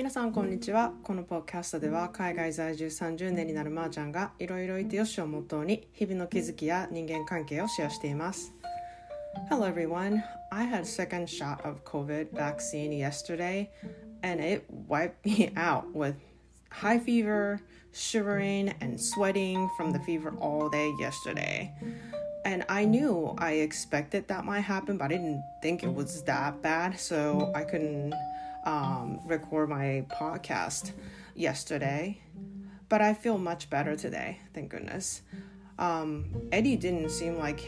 皆さんこんにちはこのポッドキャストでは海外在住30年になるまーちゃんがいろいろいてよしをモットーに日々の気づきや人間関係をシェアしています Hello everyone I had a second shot of COVID vaccine yesterday and it wiped me out with high fever shivering and sweating from the fever all day yesterday and I knew I expected that might happen, but I didn't think it was that bad, so I couldn't um, record my podcast yesterday. But I feel much better today, thank goodness. Um, Eddie didn't seem like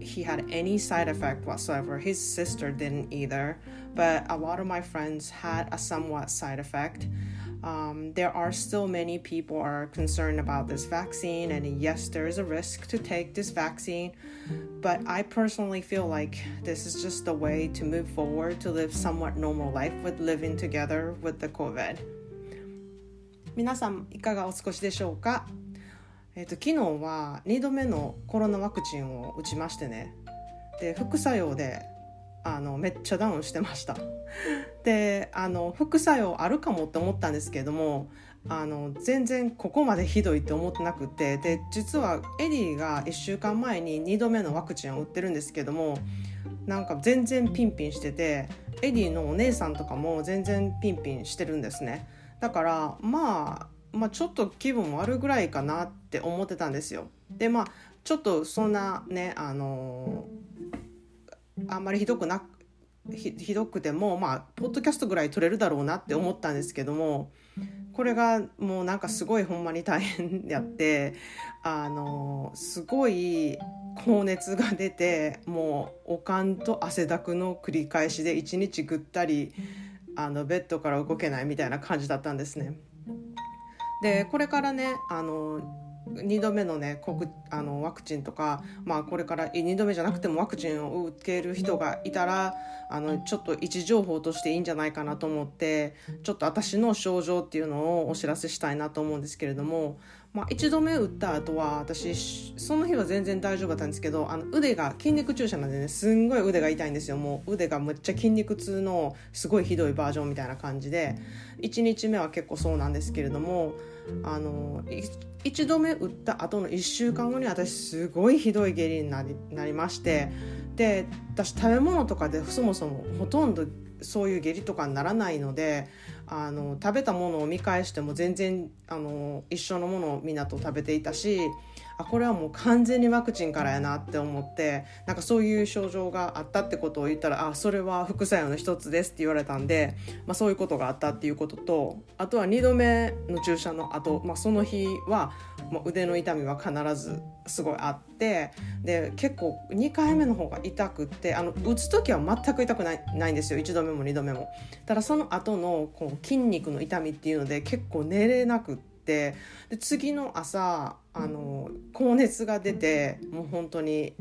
he had any side effect whatsoever. His sister didn't either, but a lot of my friends had a somewhat side effect. Um, there are still many people are concerned about this vaccine, and yes, there is a risk to take this vaccine. But I personally feel like this is just a way to move forward to live somewhat normal life with living together with the COVID. 皆さんいかがお過ごしでしょうか、えーと、昨日は2度目のコロナワクチンを打ちましてねで副作用であのめっちゃダウンしてました であの副作用あるかもって思ったんですけれどもあの全然ここまでひどいって思ってなくてで実はエディが1週間前に2度目のワクチンを打ってるんですけどもなんか全然ピンピンしててエディのお姉さんとかも全然ピンピンしてるんですね。だからまあまあちょっと気分悪ぐらいかなって思ってたんですよ。でまあちょっとそんなねあのあんまりひどくなひどくてもまあポッドキャストぐらい撮れるだろうなって思ったんですけどもこれがもうなんかすごいほんまに大変やってあのすごい高熱が出てもうおかんと汗だくの繰り返しで一日ぐったりあのベッドから動けないみたいな感じだったんですね。でこれからねあの2度目のねあのワクチンとか、まあ、これから2度目じゃなくてもワクチンを受ける人がいたらあのちょっと位置情報としていいんじゃないかなと思ってちょっと私の症状っていうのをお知らせしたいなと思うんですけれども、まあ、1度目打った後は私その日は全然大丈夫だったんですけどあの腕が筋肉注射なんでねすんごい腕が痛いんですよ。もう腕がむっちゃ筋肉痛のすごいひどいバージョンみたいな感じで1日目は結構そうなんですけれどもあの1度目打った後の1週間後に私すごいひどい下痢になりなりましてで私食べ物とかでそもそもほとんどそういう下痢とかにならないのであの食べたものを見返しても全然あの一緒のものをみんなと食べていたしあこれはもう完全にワクチンからやなって思ってなんかそういう症状があったってことを言ったらあそれは副作用の一つですって言われたんで、まあ、そういうことがあったっていうこととあとは2度目の注射の後、まあその日は、まあ、腕の痛みは必ずすごいあってで結構2回目の方が痛くってあの打つ時は全く痛くないないんですよ1度目も2度目も。ただその後のこの筋肉の痛みっていうので結構寝れなくってって。で次の朝あの高熱が出てもう本当に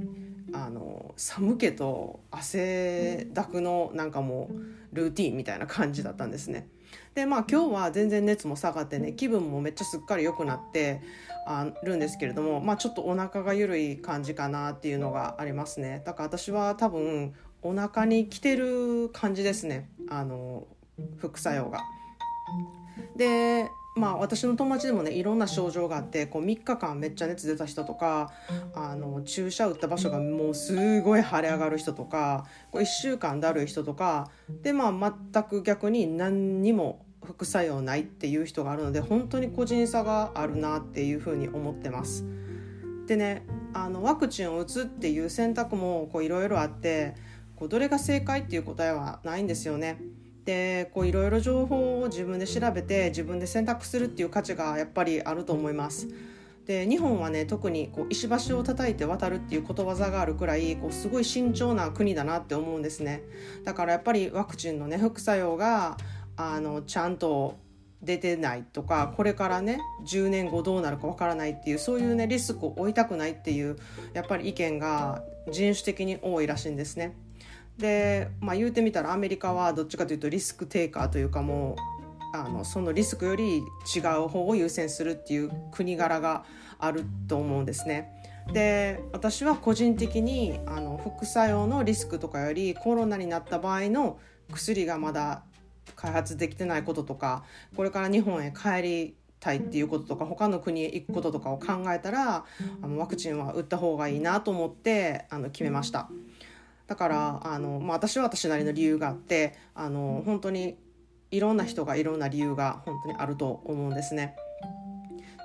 あの寒気と汗だくのなんかもうルーティンみたいな感じだったんですね。でまあ今日は全然熱も下がってね気分もめっちゃすっかり良くなってあるんですけれども、まあ、ちょっとお腹が緩い感じかなっていうのがありますねだから私は多分お腹に来てる感じですねあの副作用が。でまあ、私の友達でもねいろんな症状があってこう3日間めっちゃ熱出た人とかあの注射打った場所がもうすごい腫れ上がる人とかこう1週間だるい人とかで、まあ、全く逆に何にも副作用ないっていう人があるので本当に個人差があるなっていうふうに思ってます。でねあのワクチンを打つっていう選択もいろいろあってこうどれが正解っていう答えはないんですよね。でこういろいろ情報を自分で調べて自分で選択するっていう価値がやっぱりあると思います。で日本はね特にこう石橋を叩いて渡るっていうことわざがあるくらいこうすごい慎重な国だなって思うんですねだからやっぱりワクチンのね副作用があのちゃんと出てないとかこれからね10年後どうなるかわからないっていうそういうねリスクを負いたくないっていうやっぱり意見が人種的に多いらしいんですね。で、まあ、言うてみたらアメリカはどっちかというとリスクテイカーというかもうあのそのリスクより違う方を優先するっていう国柄があると思うんですね。で私は個人的にあの副作用のリスクとかよりコロナになった場合の薬がまだ開発できてないこととかこれから日本へ帰りたいっていうこととか他の国へ行くこととかを考えたらあのワクチンは打った方がいいなと思ってあの決めましただからあの、まあ、私は私なりの理由があってあの本当にいろんな人がいろんな理由が本当にあると思うんですね。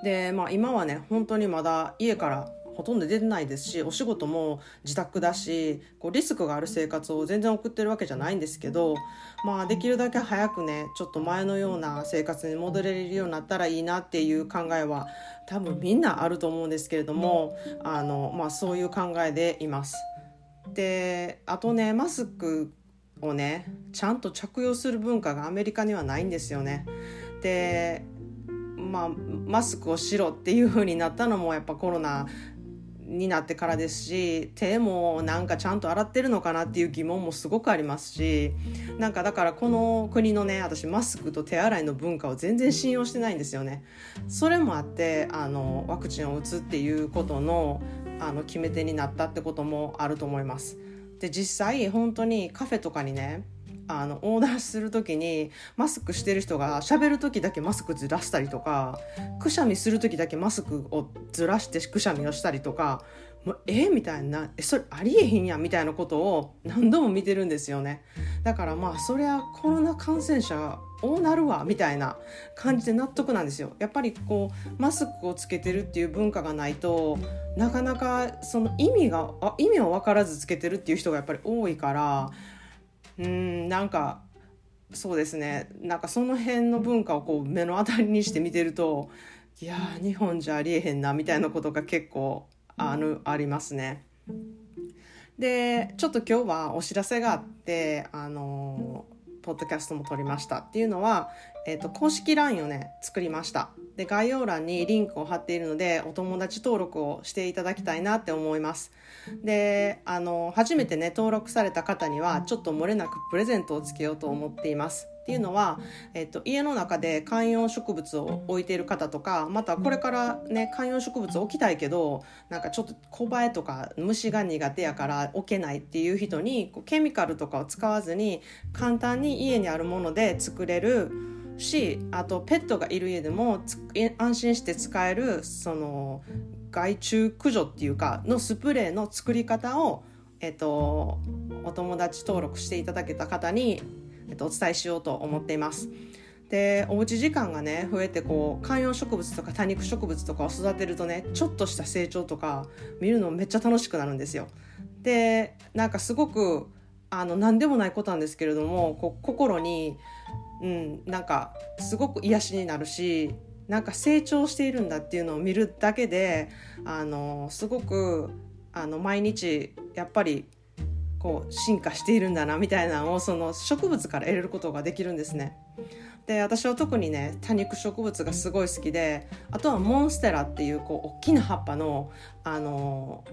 で、まあ、今はね本当にまだ家からほとんど出てないですしお仕事も自宅だしこうリスクがある生活を全然送ってるわけじゃないんですけど、まあ、できるだけ早くねちょっと前のような生活に戻れるようになったらいいなっていう考えは多分みんなあると思うんですけれどもあの、まあ、そういう考えでいます。であとねマスクをねちゃんと着用する文化がアメリカにはないんですよね。でまあ、マスクをしろっていう風になったのもやっぱコロナになってからですし手もなんかちゃんと洗ってるのかなっていう疑問もすごくありますしなんかだからこの国のね私マスクと手洗いの文化を全然信用してないんですよね。それもあってあのワクチンを打つっていうことのあの決め手になったってこともあると思います。で実際本当にカフェとかにねあのオーダーする時にマスクしてる人が喋る時だけマスクずらしたりとかくしゃみする時だけマスクをずらしてくしゃみをしたりとかもうえみたいなえそれありえへんやんみたいなことを何度も見てるんですよね。だからまあそりゃコロナ感染者こうなるわみたいな感じで納得なんですよ。やっぱりこうマスクをつけてるっていう文化がないとなかなかその意味があ意味を分からずつけてるっていう人がやっぱり多いからうんなんかそうですねなんかその辺の文化をこう目の当たりにして見てるといや日本じゃありえへんなみたいなことが結構あのありますね。でちょっと今日はお知らせがあってあのポッドキャストも撮りましたっていうのは、えーと、公式 LINE をね作りましたで概要欄にリンクを貼っているのでお友達登録をしていただきたいなって思います。であの初めてね登録された方にはちょっと漏れなくプレゼントをつけようと思っています。っていうのは、えっと、家の中で観葉植物を置いている方とかまたこれからね観葉植物置きたいけどなんかちょっと小バエとか虫が苦手やから置けないっていう人にこうケミカルとかを使わずに簡単に家にあるもので作れるしあとペットがいる家でも安心して使えるその害虫駆除っていうかのスプレーの作り方を、えっと、お友達登録していただけた方に、えっと、お伝えしようと思っています。でおうち時間がね増えてこう観葉植物とか多肉植物とかを育てるとねちょっとした成長とか見るのめっちゃ楽しくなるんですよ。でなんかすごくあの何でもないことなんですけれどもこ心にうん、なんかすごく癒しになるしなんか成長しているんだっていうのを見るだけであのすごくあの毎日やっぱりこう進化しているんだなみたいなのをその植物から得ることができるんですね。で私は特にね多肉植物がすごい好きであとはモンステラっていうこう大きな葉っぱのあの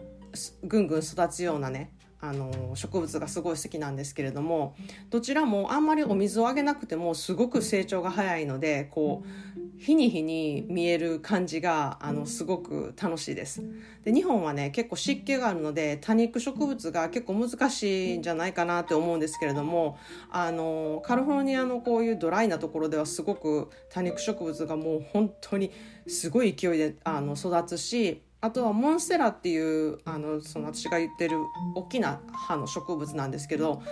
ぐんぐん育つようなねあの植物がすごい好きなんですけれどもどちらもあんまりお水をあげなくてもすごく成長が早いのでこう日に日に見える感じがあのすごく楽しいです。で日本はね結構湿気があるので多肉植物が結構難しいんじゃないかなって思うんですけれどもあのカリフォルニアのこういうドライなところではすごく多肉植物がもう本当にすごい勢いであの育つしあとはモンステラっていうあのその私が言ってる大きな葉の植物なんですけど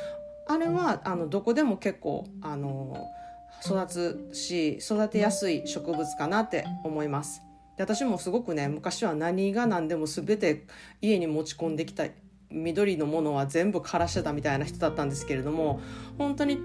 あれはあのどこでも結構あの育つし育てやすい植物かなって思います。で私もすごくね昔は何が何でも全て家に持ち込んできた緑のものは全部枯らしてたみたいな人だったんですけれども本当に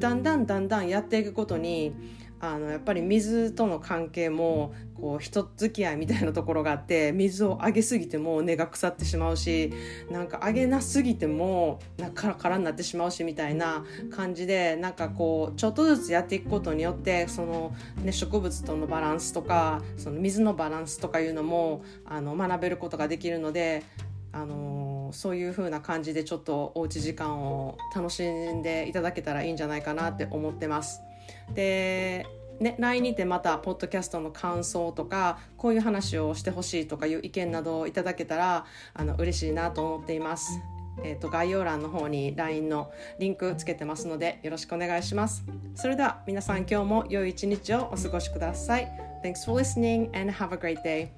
だんだんだんだんやっていくことにあのやっぱり水との関係もこう人付き合いみたいなところがあって水をあげすぎても根が腐ってしまうしなんかあげなすぎてもなカラカラになってしまうしみたいな感じでなんかこうちょっとずつやっていくことによってその、ね、植物とのバランスとかその水のバランスとかいうのもあの学べることができるのであのそういう風な感じでちょっとおうち時間を楽しんでいただけたらいいんじゃないかなって思ってます。でね、LINE にてまたポッドキャストの感想とかこういう話をしてほしいとかいう意見などをいただけたらあの嬉しいなと思っています。えー、と概要欄の方に LINE のリンクつけてますのでよろしくお願いします。それでは皆さん今日も良い一日をお過ごしください。Thanks for listening and have a great day.